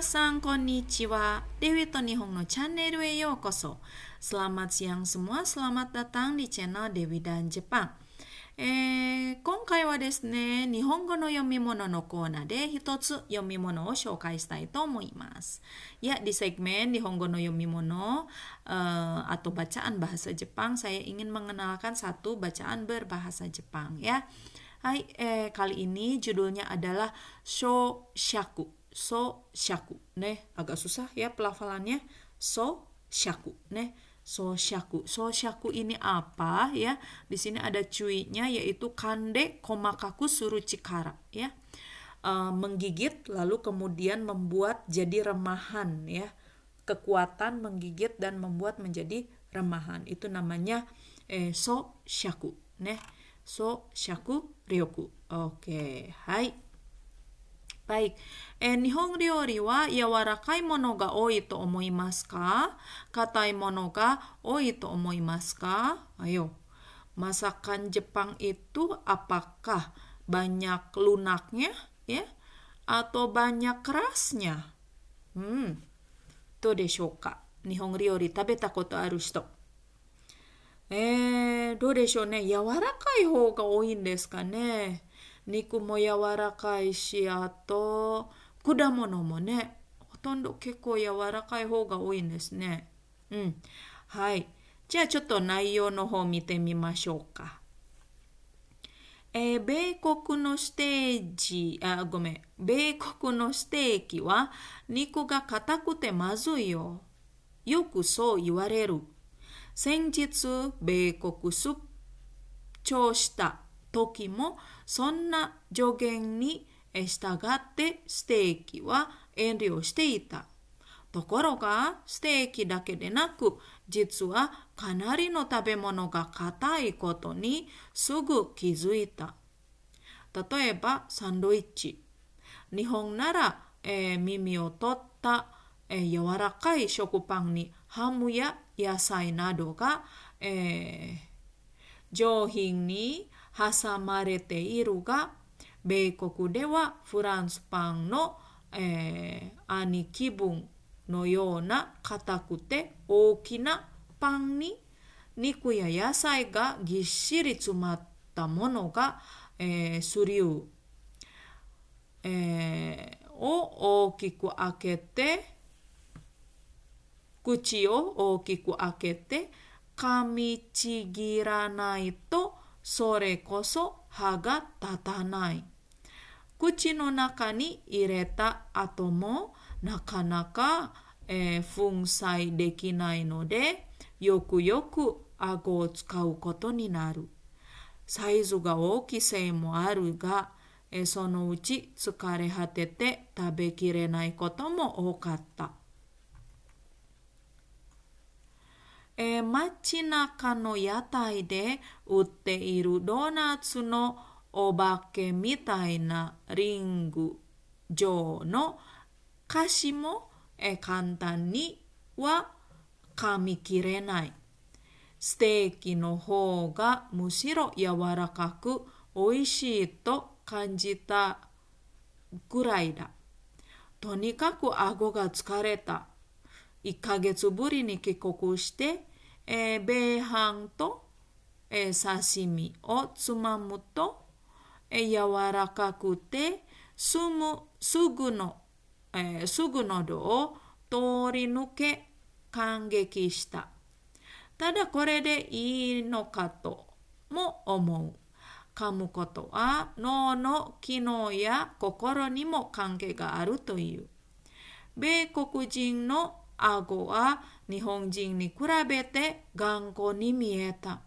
Minasan konnichiwa. Dewi to Nihon no channel e yokoso. Selamat siang semua, selamat datang di channel Dewi dan Jepang. えー、今回はですね、日本語の読み物のコーナーで一つ読み物を紹介したいと思います。Ya, di segmen Nihongo no Yomimono uh, atau bacaan bahasa Jepang, saya ingin mengenalkan satu bacaan berbahasa Jepang ya. Hai, eh, kali ini judulnya adalah Sho Shaku. So Shaku. Nih, agak susah ya pelafalannya. So Shaku. Nih, So Shaku. So Shaku ini apa ya? Di sini ada cuinya yaitu kande komakaku suruh cikara ya. Uh, menggigit lalu kemudian membuat jadi remahan ya. Kekuatan menggigit dan membuat menjadi remahan. Itu namanya eh, so shaku. Nih, so shaku ryoku. Oke, hai. Baik. Eh, nihon ryori wa yawarakai mono ga oi to omoimasu ka? Katai mono ga oi to omoimasu ka? Ayo. Masakan Jepang itu apakah banyak lunaknya ya atau banyak kerasnya? Hmm. Do deshou ka? Nihon ryori tabeta koto aru hito. えー、どうでしょうね。柔らかい方が多いんですかね。 肉も柔らかいし、あと、果物もね、ほとんど結構柔らかい方が多いんですね。うん。はい。じゃあちょっと内容の方見てみましょうか。えー、米国のステージ、あ、ごめん。米国のステーキは肉が硬くてまずいよ。よくそう言われる。先日、米国出張した時も、そんな助言に従ってステーキは遠慮していた。ところが、ステーキだけでなく、実はかなりの食べ物が硬いことにすぐ気づいた。例えば、サンドイッチ。日本なら、えー、耳を取った、えー、柔らかい食パンにハムや野菜などが、えー、上品に挟まれているが、米国ではフランスパンの、えー、兄貴分のような硬くて大きなパンに肉や野菜がぎっしり詰まったものが、えー、スリュー、えー、を大きく開けて口を大きく開けて噛みちぎらないとそれこそ歯が立たない。口の中に入れた後もなかなか、えー、粉砕できないのでよくよく顎を使うことになる。サイズが大きせいもあるが、えー、そのうち疲れ果てて食べきれないことも多かった。えー、街中の屋台で売っているドーナツのお化けみたいなリング状の菓子も、えー、簡単には噛み切れない。ステーキの方がむしろ柔らかく美味しいと感じたぐらいだ。とにかく顎が疲れた。1ヶ月ぶりに帰国して、えー、米飯と、えー、刺身をつまむと、えー、柔らかくてすむすぐの、えー、すぐのどを通り抜け感激した。ただこれでいいのかとも思う。噛むことは脳の機能や心にも関係があるという。米国人の顎は日本人に比べて頑固に見えた。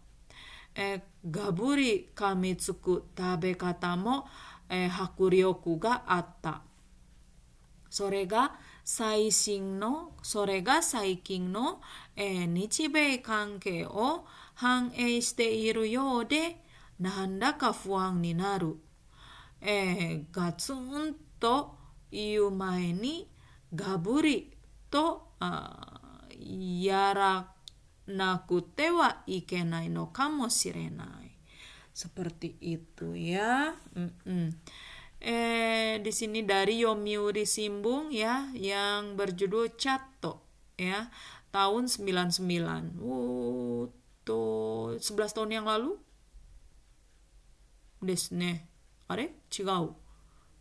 えがぶり噛みつく食べ方も、え迫力があった。それが最新の、それが最近の、え日米関係を反映しているようで、なんだか不安になる。えー、ガツンと言う前にガブリとやらなくてはいけないのかもしれない。Seperti itu ya. Mm -mm. eh di sini dari Yomiuri Simbung ya yang berjudul Chato ya tahun 99. Uh, tuh 11 tahun yang lalu ですね。あれ違う。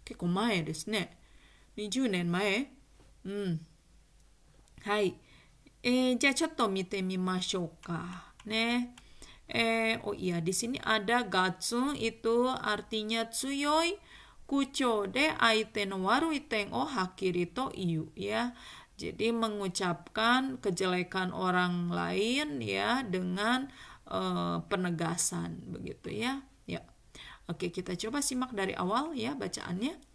結構前ですね。20年前うん。 はい。Eh, jadi contoh mite. Ne. Oh iya, di sini ada gatsung itu artinya tsuyoi kucho de aite no waruiteng o hakiri to iu ya. Jadi mengucapkan kejelekan orang lain ya dengan eh, penegasan begitu ya. Ya. Oke, kita coba simak dari awal ya bacaannya.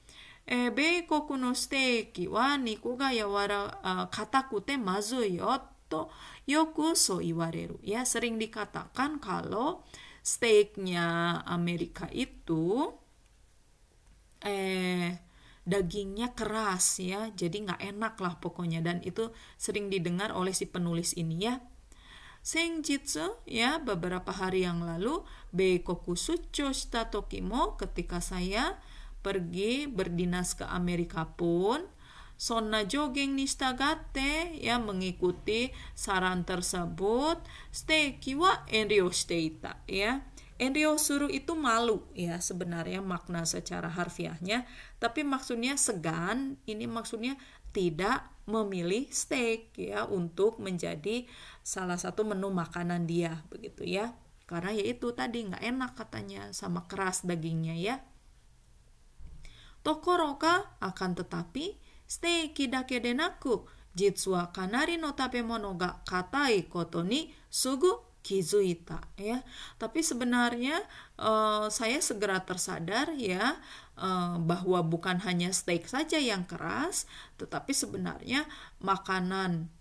Eh, beikoku no steki wa niku ga yawara uh, katakute mazui yo to yoku so iwareru. Ya, sering dikatakan kalau steaknya Amerika itu eh dagingnya keras ya. Jadi nggak enak lah pokoknya. Dan itu sering didengar oleh si penulis ini ya. Senjitsu ya beberapa hari yang lalu Beikoku sucho shita tokimo ketika saya pergi berdinas ke Amerika pun Sonna jogging nistagate ya mengikuti saran tersebut steki wa enryo shiteita ya. Enryo suru itu malu ya sebenarnya makna secara harfiahnya. Tapi maksudnya segan ini maksudnya tidak memilih steak ya untuk menjadi salah satu menu makanan dia begitu ya. Karena ya itu tadi nggak enak katanya sama keras dagingnya ya Tokoroka akan tetapi steak dake denaku jitsu wa kanari no tabemono ga katai koto ni sugu kizuita ya tapi sebenarnya uh, saya segera tersadar ya uh, bahwa bukan hanya steak saja yang keras tetapi sebenarnya makanan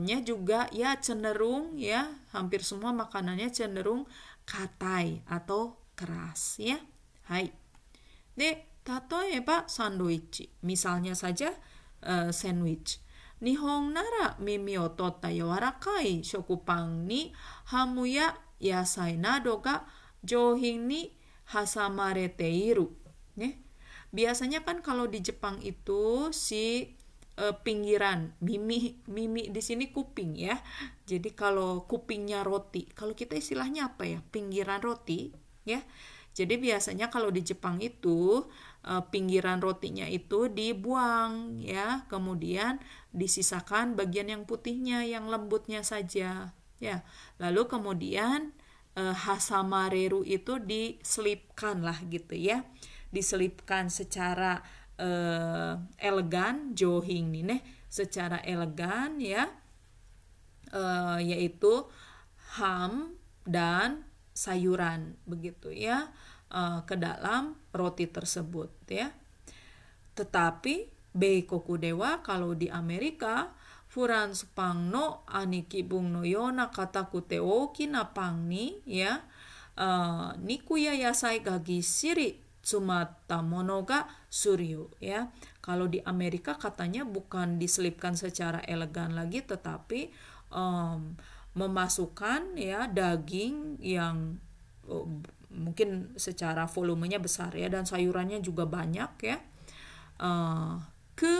nya juga ya cenderung ya hampir semua makanannya cenderung katai atau keras ya. Hai. De, tatoeba sandwich. Misalnya saja uh, sandwich. Nihong nara mimi o totta yawarakai shokupan ni hamu ya yasai nado ga johin ni hasamarete iru. Ne? Biasanya kan kalau di Jepang itu si uh, pinggiran mimi mimi di sini kuping ya jadi kalau kupingnya roti kalau kita istilahnya apa ya pinggiran roti ya jadi biasanya kalau di Jepang itu uh, pinggiran rotinya itu dibuang ya. Kemudian disisakan bagian yang putihnya yang lembutnya saja ya. Lalu kemudian uh, hasamareru itu diselipkan lah gitu ya. Diselipkan secara uh, elegan johing nih nih secara elegan ya. Uh, yaitu ham dan sayuran begitu ya uh, ke dalam roti tersebut ya tetapi Beikoku dewa kalau di Amerika furan sepang no aniki bung no yona kata kute oki na pang ni ya uh, niku ya yasai gagi siri Sumata monoga suryu ya. Kalau di Amerika katanya bukan diselipkan secara elegan lagi tetapi um, memasukkan ya daging yang mungkin secara volumenya besar ya dan sayurannya juga banyak ya uh, ke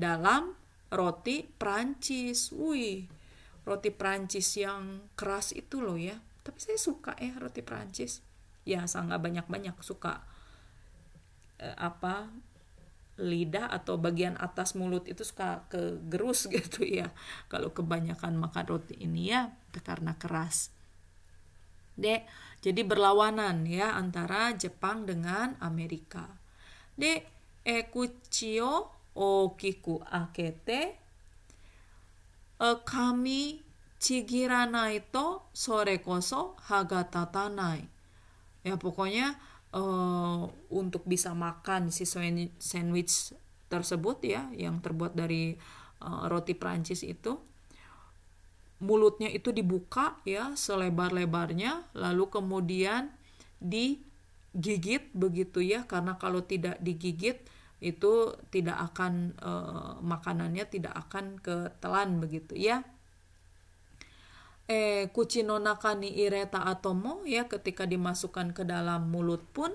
dalam roti Prancis. Wih, roti Prancis yang keras itu loh ya. Tapi saya suka ya roti Prancis. Ya, sangat banyak-banyak suka eh, apa lidah atau bagian atas mulut itu suka kegerus gitu ya kalau kebanyakan makan roti ini ya karena keras dek jadi berlawanan ya antara Jepang dengan Amerika. De ekuchio okiku akete. E, kami chigiranai to sore koso haga tatanai ya pokoknya uh, untuk bisa makan si sandwich tersebut ya yang terbuat dari uh, roti Prancis itu mulutnya itu dibuka ya selebar-lebarnya lalu kemudian digigit begitu ya. Karena kalau tidak digigit itu tidak akan uh, makanannya tidak akan ketelan begitu ya. Eh kucino nakani ireta atomo ya ketika dimasukkan ke dalam mulut pun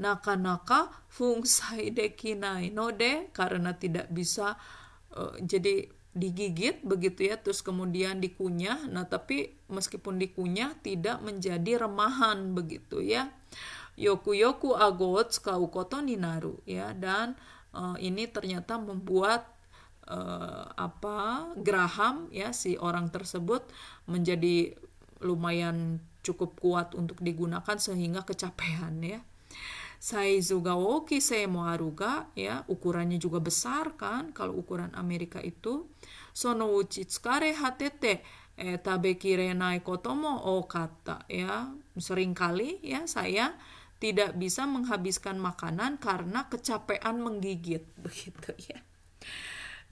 naka-naka fungsai dekinai no de karena tidak bisa uh, jadi digigit begitu ya terus kemudian dikunyah. Nah tapi meskipun dikunyah tidak menjadi remahan begitu ya. Yoku yoku agot kau koto ninaru ya. Dan uh, ini ternyata membuat uh, apa Graham ya si orang tersebut menjadi lumayan cukup kuat untuk digunakan sehingga kecapean ya saizu ga oki mo aruga ya. Ukurannya juga besar kan kalau ukuran Amerika itu. Sono uchi tsukare hatete eh, tabe kirenai kotomo o kata ya. Seringkali ya saya tidak bisa menghabiskan makanan karena kecapean menggigit begitu ya.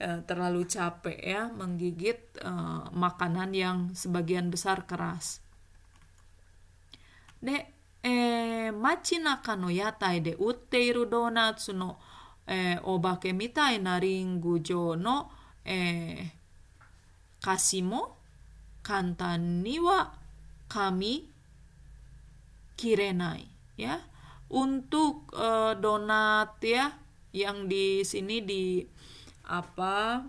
Eh, terlalu capek ya menggigit uh, makanan yang sebagian besar keras. Dek えー、街中の屋台で売っているドーナツの、えー、お化けみたいなリング状の、えー、菓子も簡単には噛み切れない ya untuk uh, donat ya yang di sini di apa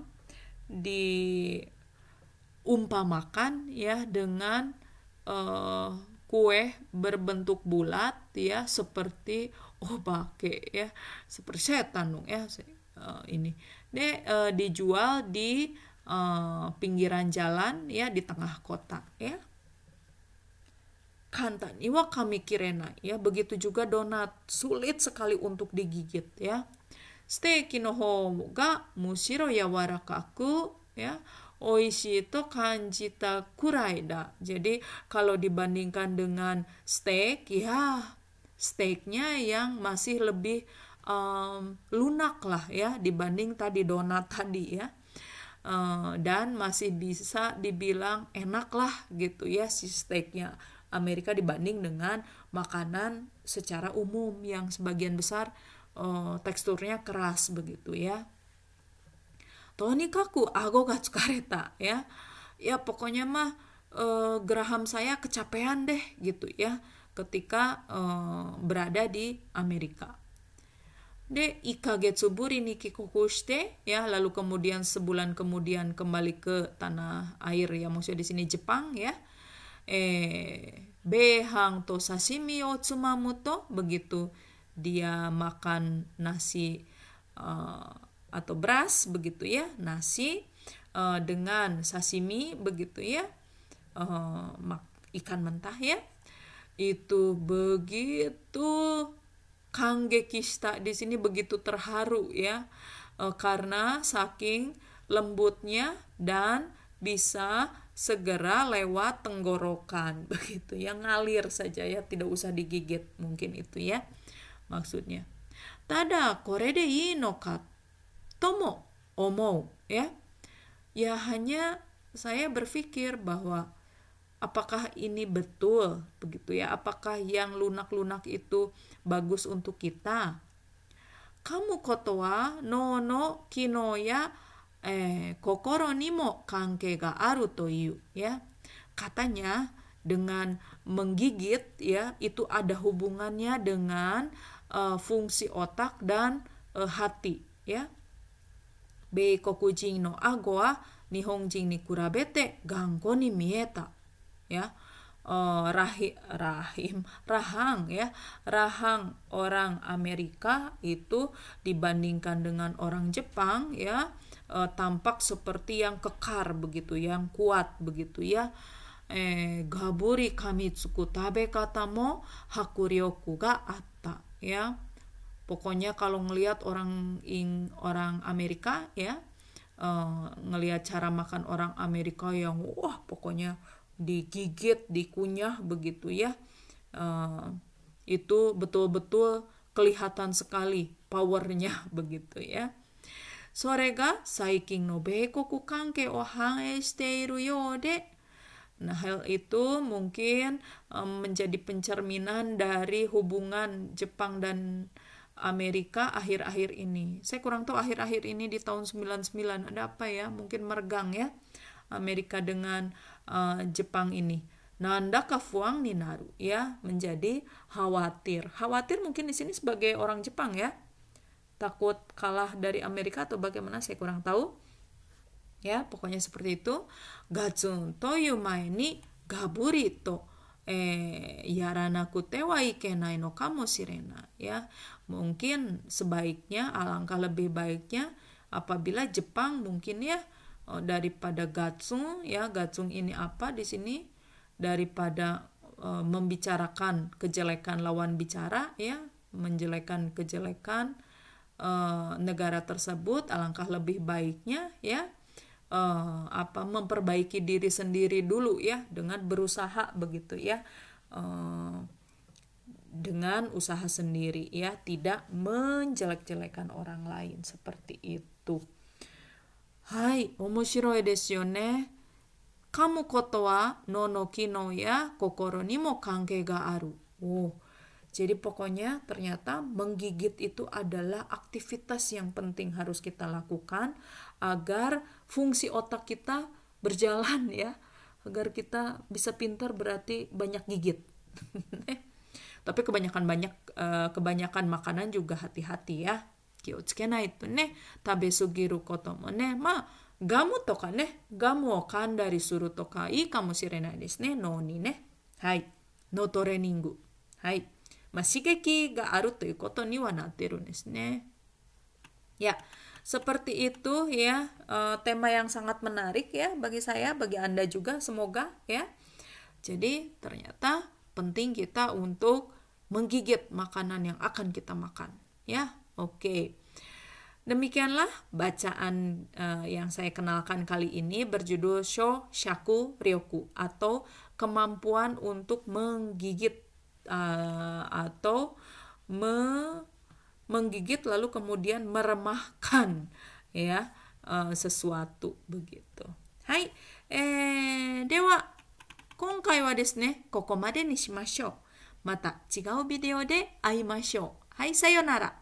di umpamakan ya dengan uh, kue berbentuk bulat ya seperti obake ya seperti setan dong ya uh, ini. De uh, dijual di uh, pinggiran jalan ya di tengah kota ya. Kantan iwa kami kirena ya begitu juga donat sulit sekali untuk digigit ya. Steak no ho ga mushiro yawarakaku ya oishi itu kanjita kuraida. Jadi kalau dibandingkan dengan steak, ya steaknya yang masih lebih um, lunak lah ya dibanding tadi donat tadi ya. Uh, dan masih bisa dibilang enak lah gitu ya si steaknya Amerika dibanding dengan makanan secara umum yang sebagian besar uh, teksturnya keras begitu ya. Tonikaku ago ga ya. Ya pokoknya mah e, geraham saya kecapean deh gitu ya ketika e, berada di Amerika. De ikagetsu buri ni kikokushite ya lalu kemudian sebulan kemudian kembali ke tanah air ya maksudnya di sini Jepang ya. Eh behang to sashimi o tsumamuto begitu dia makan nasi uh, atau beras begitu ya nasi uh, dengan sashimi begitu ya uh, ikan mentah ya. Itu begitu kanggekista di sini begitu terharu ya uh, karena saking lembutnya dan bisa segera lewat tenggorokan begitu yang ngalir saja ya tidak usah digigit mungkin itu ya maksudnya. Tada korede ino tomo omou ya. Ya hanya saya berpikir bahwa apakah ini betul begitu ya? Apakah yang lunak-lunak itu bagus untuk kita? Kamu kotoa no no kinoya eh, kokoro nimo kanke ga aru toyu ya. Katanya dengan menggigit ya itu ada hubungannya dengan uh, fungsi otak dan uh, hati ya 米国人の顎は日本人に比べて頑固に見えた。Ya, uh, rahi, rahim, rahang ya, rahang orang Amerika itu dibandingkan dengan orang Jepang ya uh, tampak seperti yang kekar begitu, yang kuat begitu ya. Eh, gaburi kamitsuku tabe kata mo hakuryoku ga atta ya pokoknya kalau ngelihat orang ing orang Amerika ya uh, ngelihat cara makan orang Amerika yang wah pokoknya digigit dikunyah begitu ya uh, itu betul-betul kelihatan sekali powernya begitu ya それが最近の米国関係を反映しているようで Nah, hal itu mungkin um, menjadi pencerminan dari hubungan Jepang dan Amerika akhir-akhir ini. Saya kurang tahu akhir-akhir ini di tahun 99 ada apa ya? Mungkin meregang ya Amerika dengan uh, Jepang ini. nandaka fuang ninaru ya menjadi khawatir khawatir mungkin di sini sebagai orang Jepang ya takut kalah dari Amerika atau bagaimana saya kurang tahu ya pokoknya seperti itu gatsun toyu eh yaranaku te wa ikenai no kamo sirena ya. Mungkin sebaiknya alangkah lebih baiknya apabila Jepang mungkin ya oh, daripada gatsung ya. Gatsung ini apa di sini? Daripada uh, membicarakan kejelekan lawan bicara ya. Menjelekan kejelekan uh, negara tersebut alangkah lebih baiknya ya uh, apa memperbaiki diri sendiri dulu ya dengan berusaha begitu ya uh, dengan usaha sendiri ya tidak menjelek-jelekan orang lain seperti itu. Hai, omoshiroi desu ne. Kamu koto wa kino ya kokoro ni mo kanke ga aru. Oh, jadi pokoknya ternyata menggigit itu adalah aktivitas yang penting harus kita lakukan agar fungsi otak kita berjalan ya. Agar kita bisa pintar berarti banyak gigit. Tapi kebanyakan banyak eh, kebanyakan makanan juga hati-hati ya. 気をつけないとね食べ過ぎることもねまあガムとかね、ガムを噛んだりするとかいいかもしれないですね、脳にね。はい。脳トレーニング。はい。まあ、刺激があるということにはなってるんですね。Ya, seperti itu ya uh, tema yang sangat menarik ya bagi saya, bagi Anda juga semoga ya. Jadi ternyata penting kita untuk menggigit makanan yang akan kita makan ya. Oke. Demikianlah bacaan uh, yang saya kenalkan kali ini berjudul Sho Shaku Ryoku atau kemampuan untuk menggigit uh, atau me menggigit lalu kemudian meremahkan ya uh, sesuatu begitu. Hai, eh, dewa 今回はですね、ここまでにしましょう。また違うビデオで会いましょう。はい、さよなら。